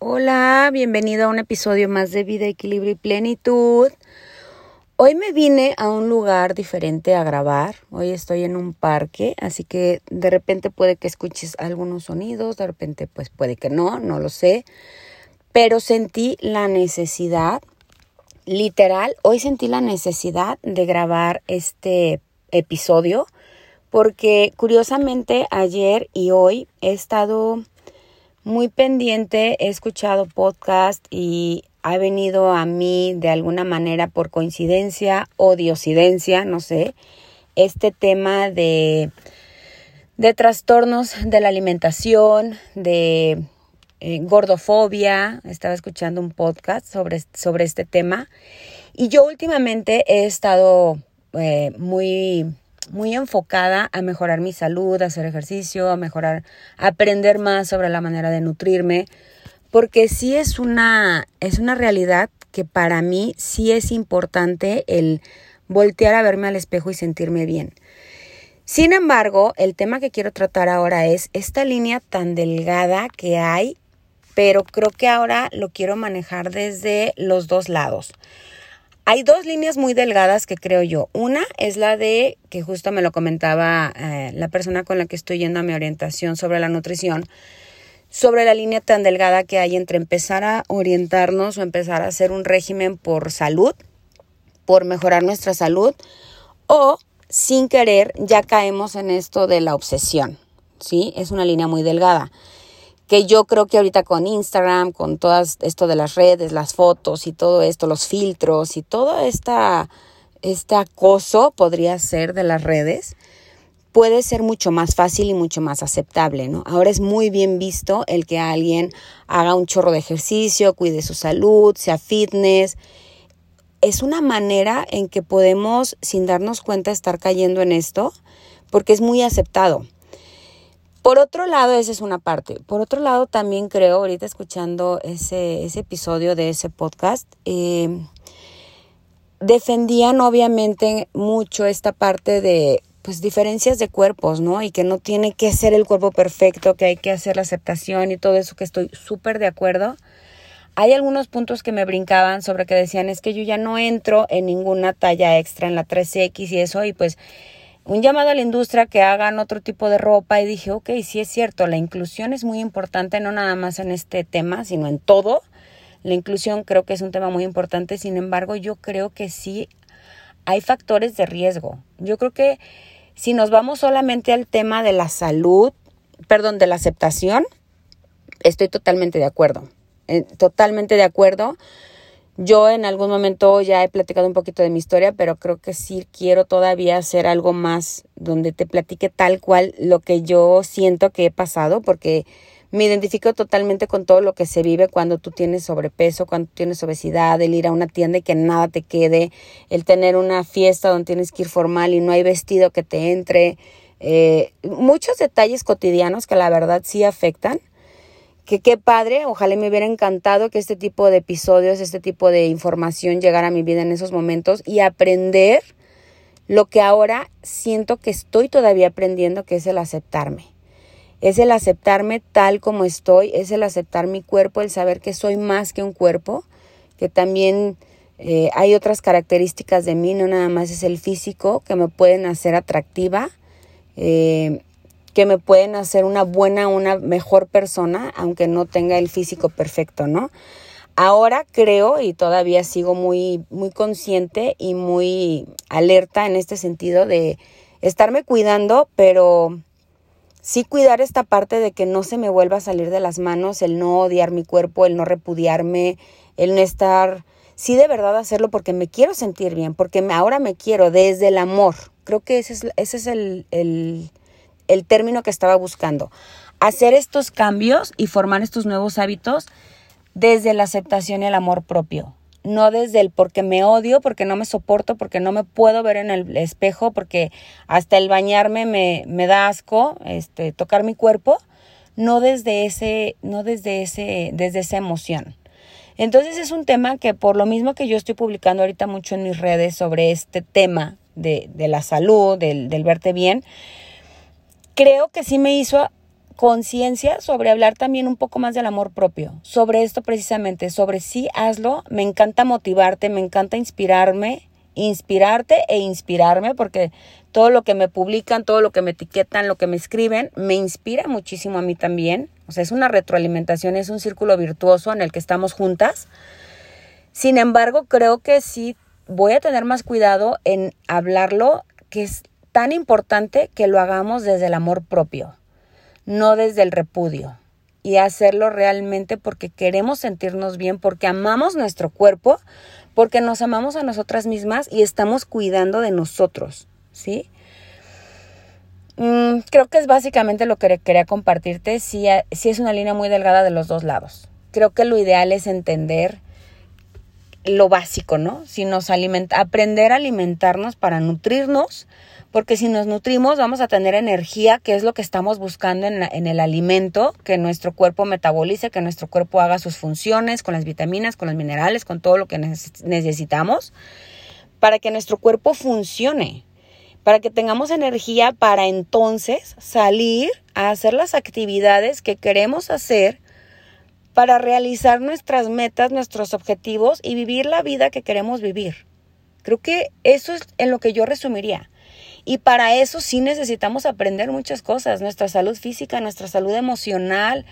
Hola, bienvenido a un episodio más de Vida, Equilibrio y Plenitud. Hoy me vine a un lugar diferente a grabar. Hoy estoy en un parque, así que de repente puede que escuches algunos sonidos, de repente pues puede que no, no lo sé. Pero sentí la necesidad, literal, hoy sentí la necesidad de grabar este episodio porque curiosamente ayer y hoy he estado muy pendiente, he escuchado podcast y ha venido a mí de alguna manera por coincidencia o diosidencia, no sé, este tema de, de trastornos de la alimentación, de eh, gordofobia. Estaba escuchando un podcast sobre, sobre este tema y yo últimamente he estado eh, muy muy enfocada a mejorar mi salud, a hacer ejercicio, a mejorar, aprender más sobre la manera de nutrirme, porque sí es una, es una realidad que para mí sí es importante el voltear a verme al espejo y sentirme bien. Sin embargo, el tema que quiero tratar ahora es esta línea tan delgada que hay, pero creo que ahora lo quiero manejar desde los dos lados. Hay dos líneas muy delgadas que creo yo. Una es la de, que justo me lo comentaba eh, la persona con la que estoy yendo a mi orientación sobre la nutrición, sobre la línea tan delgada que hay entre empezar a orientarnos o empezar a hacer un régimen por salud, por mejorar nuestra salud, o sin querer ya caemos en esto de la obsesión, ¿sí? Es una línea muy delgada que yo creo que ahorita con Instagram, con todo esto de las redes, las fotos y todo esto, los filtros y todo esta, este acoso podría ser de las redes, puede ser mucho más fácil y mucho más aceptable, ¿no? Ahora es muy bien visto el que alguien haga un chorro de ejercicio, cuide su salud, sea fitness. Es una manera en que podemos, sin darnos cuenta, estar cayendo en esto, porque es muy aceptado. Por otro lado, esa es una parte. Por otro lado, también creo, ahorita escuchando ese, episodio de ese podcast, eh, defendían obviamente mucho esta parte de pues diferencias de cuerpos, ¿no? Y que no tiene que ser el cuerpo perfecto, que hay que hacer la aceptación y todo eso que estoy súper de acuerdo. Hay algunos puntos que me brincaban sobre que decían es que yo ya no entro en ninguna talla extra en la 3X y eso y pues un llamado a la industria que hagan otro tipo de ropa y dije, ok, sí es cierto, la inclusión es muy importante, no nada más en este tema, sino en todo. La inclusión creo que es un tema muy importante, sin embargo, yo creo que sí hay factores de riesgo. Yo creo que si nos vamos solamente al tema de la salud, perdón, de la aceptación, estoy totalmente de acuerdo. Eh, totalmente de acuerdo. Yo en algún momento ya he platicado un poquito de mi historia, pero creo que sí quiero todavía hacer algo más donde te platique tal cual lo que yo siento que he pasado, porque me identifico totalmente con todo lo que se vive cuando tú tienes sobrepeso, cuando tienes obesidad, el ir a una tienda y que nada te quede, el tener una fiesta donde tienes que ir formal y no hay vestido que te entre, eh, muchos detalles cotidianos que la verdad sí afectan que qué padre, ojalá me hubiera encantado que este tipo de episodios, este tipo de información llegara a mi vida en esos momentos y aprender lo que ahora siento que estoy todavía aprendiendo, que es el aceptarme. Es el aceptarme tal como estoy, es el aceptar mi cuerpo, el saber que soy más que un cuerpo, que también eh, hay otras características de mí, no nada más es el físico, que me pueden hacer atractiva. Eh, que me pueden hacer una buena, una mejor persona, aunque no tenga el físico perfecto, ¿no? Ahora creo y todavía sigo muy, muy consciente y muy alerta en este sentido de estarme cuidando, pero sí cuidar esta parte de que no se me vuelva a salir de las manos, el no odiar mi cuerpo, el no repudiarme, el no estar, sí de verdad hacerlo porque me quiero sentir bien, porque ahora me quiero desde el amor. Creo que ese es, ese es el, el, el término que estaba buscando. Hacer estos cambios y formar estos nuevos hábitos desde la aceptación y el amor propio. No desde el porque me odio, porque no me soporto, porque no me puedo ver en el espejo, porque hasta el bañarme me, me da asco, este, tocar mi cuerpo. No desde ese, no desde ese, desde esa emoción. Entonces es un tema que por lo mismo que yo estoy publicando ahorita mucho en mis redes sobre este tema de, la salud, del, del verte bien, creo que sí me hizo conciencia sobre hablar también un poco más del amor propio, sobre esto precisamente, sobre sí hazlo, me encanta motivarte, me encanta inspirarme, inspirarte e inspirarme, porque todo lo que me publican, todo lo que me etiquetan, lo que me escriben, me inspira muchísimo a mí también. O sea, es una retroalimentación, es un círculo virtuoso en el que estamos juntas. Sin embargo, creo que sí voy a tener más cuidado en hablarlo, que es tan importante que lo hagamos desde el amor propio no desde el repudio. Y hacerlo realmente porque queremos sentirnos bien, porque amamos nuestro cuerpo, porque nos amamos a nosotras mismas y estamos cuidando de nosotros, ¿sí? Mm, creo que es básicamente lo que quería compartirte, si, si es una línea muy delgada de los dos lados. Creo que lo ideal es entender lo básico, ¿no? Si nos alimenta, aprender a alimentarnos para nutrirnos, porque si nos nutrimos vamos a tener energía, que es lo que estamos buscando en, el alimento, que nuestro cuerpo metabolice, que nuestro cuerpo haga sus funciones con las vitaminas, con los minerales, con todo lo que necesitamos, para que nuestro cuerpo funcione, para que tengamos energía para entonces salir a hacer las actividades que queremos hacer para realizar nuestras metas, nuestros objetivos y vivir la vida que queremos vivir. Creo que eso es en lo que yo resumiría. Y para eso sí necesitamos aprender muchas cosas, nuestra salud física, nuestra salud emocional,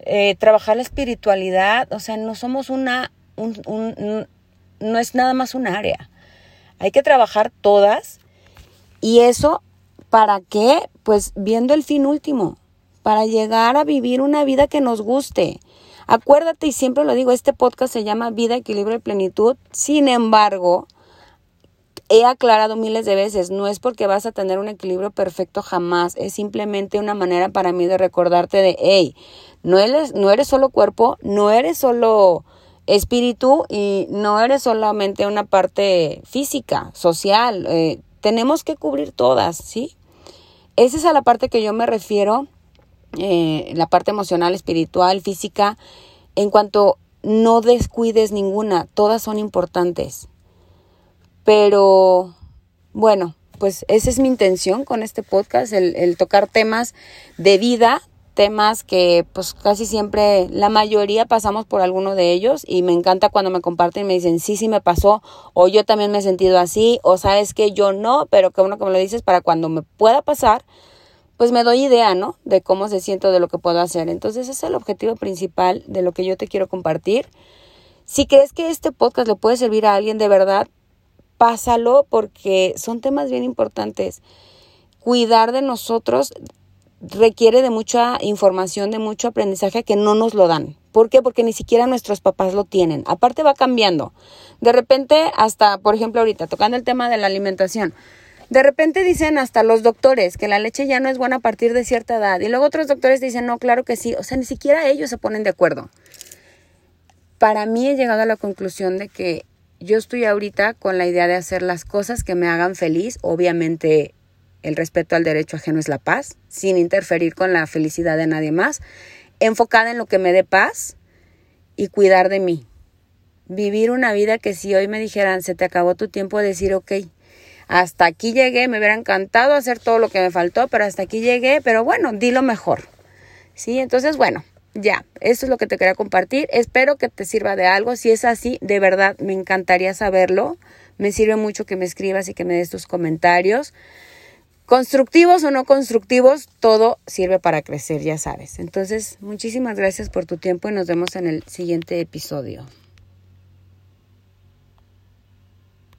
eh, trabajar la espiritualidad, o sea, no somos una, no es nada más un área. Hay que trabajar todas y eso, ¿para qué? Pues viendo el fin último, para llegar a vivir una vida que nos guste. Acuérdate, y siempre lo digo, este podcast se llama Vida, Equilibrio y Plenitud. Sin embargo, he aclarado miles de veces, no es porque vas a tener un equilibrio perfecto jamás, es simplemente una manera para mí de recordarte de, hey, no eres, no eres solo cuerpo, no eres solo espíritu y no eres solamente una parte física, social, eh, tenemos que cubrir todas, ¿sí? Esa es a la parte que yo me refiero, eh, la parte emocional, espiritual, física, en cuanto no descuides ninguna, todas son importantes. Pero bueno, pues esa es mi intención con este podcast, el, tocar temas de vida, temas que pues casi siempre la mayoría pasamos por alguno de ellos y me encanta cuando me comparten y me dicen sí, sí me pasó o yo también me he sentido así o sabes que yo no, pero que uno que me lo dices para cuando me pueda pasar, pues me doy idea, ¿no? De cómo se siento, de lo que puedo hacer. Entonces ese es el objetivo principal de lo que yo te quiero compartir. Si crees que este podcast le puede servir a alguien de verdad, pásalo porque son temas bien importantes. Cuidar de nosotros requiere de mucha información, de mucho aprendizaje que no nos lo dan. ¿Por qué? Porque ni siquiera nuestros papás lo tienen. Aparte va cambiando. De repente, hasta, por ejemplo, ahorita, tocando el tema de la alimentación, de repente dicen hasta los doctores que la leche ya no es buena a partir de cierta edad. Y luego otros doctores dicen, no, claro que sí. O sea, ni siquiera ellos se ponen de acuerdo. Para mí he llegado a la conclusión de que yo estoy ahorita con la idea de hacer las cosas que me hagan feliz, obviamente el respeto al derecho ajeno es la paz, sin interferir con la felicidad de nadie más, enfocada en lo que me dé paz y cuidar de mí. Vivir una vida que si hoy me dijeran se te acabó tu tiempo, decir ok, hasta aquí llegué, me hubiera encantado hacer todo lo que me faltó, pero hasta aquí llegué, pero bueno, di lo mejor. Sí, entonces bueno, ya, eso es lo que te quería compartir. Espero que te sirva de algo. Si es así, de verdad me encantaría saberlo. Me sirve mucho que me escribas y que me des tus comentarios. Constructivos o no constructivos, todo sirve para crecer, ya sabes. Entonces, muchísimas gracias por tu tiempo y nos vemos en el siguiente episodio.